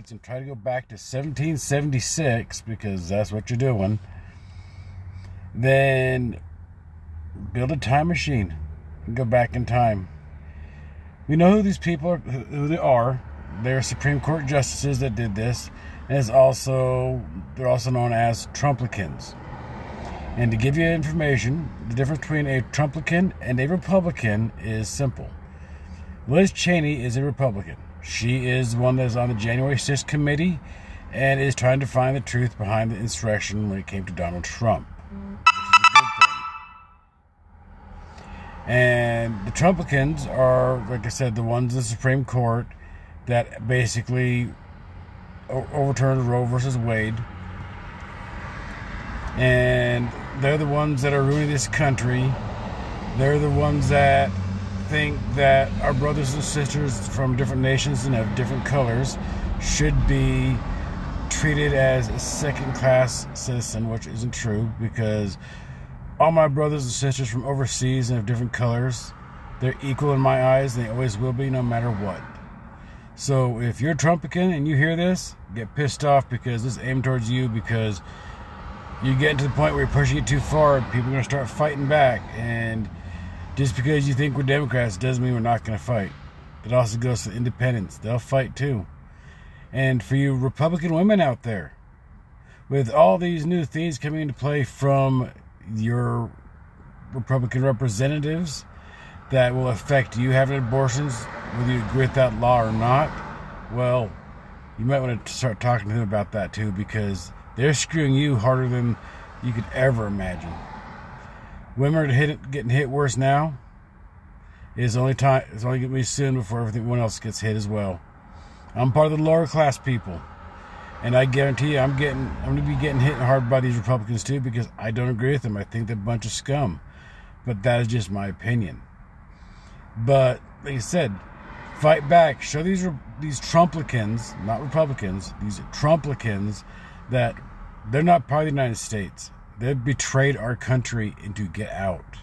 rights and try to go back to 1776 because that's what you're doing, then build a time machine and go back in time. We know who these people are, who they are. They're Supreme Court justices that did this, and it's also they're also known as Trumplicans. And to give you information, the difference between a Trumplican and a Republican is simple. Liz Cheney is a Republican. She is the one that's on the January 6th committee and is trying to find the truth behind the insurrection when it came to Donald Trump. And the Trumpicans are, like I said, the ones in the Supreme Court that basically overturned Roe versus Wade. And they're the ones that are ruining this country. They're the ones that think that our brothers and sisters from different nations and of different colors should be treated as a second class citizen, which isn't true because all my brothers and sisters from overseas and of different colors, they're equal in my eyes and they always will be no matter what. So if you're Trumpican and you hear this, get pissed off because this is aimed towards you because you get to the point where you're pushing it too far, people are to start fighting back. And just because you think we're Democrats doesn't mean we're not going to fight. It also goes to independents. They'll fight too. And for you Republican women out there, with all these new things coming into play from your Republican representatives that will affect you having abortions, whether you agree with that law or not, well, you might want to start talking to them about that too because they're screwing you harder than you could ever imagine. Women are hit, getting hit worse now. It's only time. It's only going to be soon before everyone else gets hit as well. I'm part of the lower class people. And I guarantee you, I'm getting, I'm going to be getting hit hard by these Republicans too because I don't agree with them. I think they're a bunch of scum. But that is just my opinion. But like I said, fight back. Show these these Trumplicans, not Republicans, these Trumplicans, that they're not part of the United States. They've betrayed our country and to get out.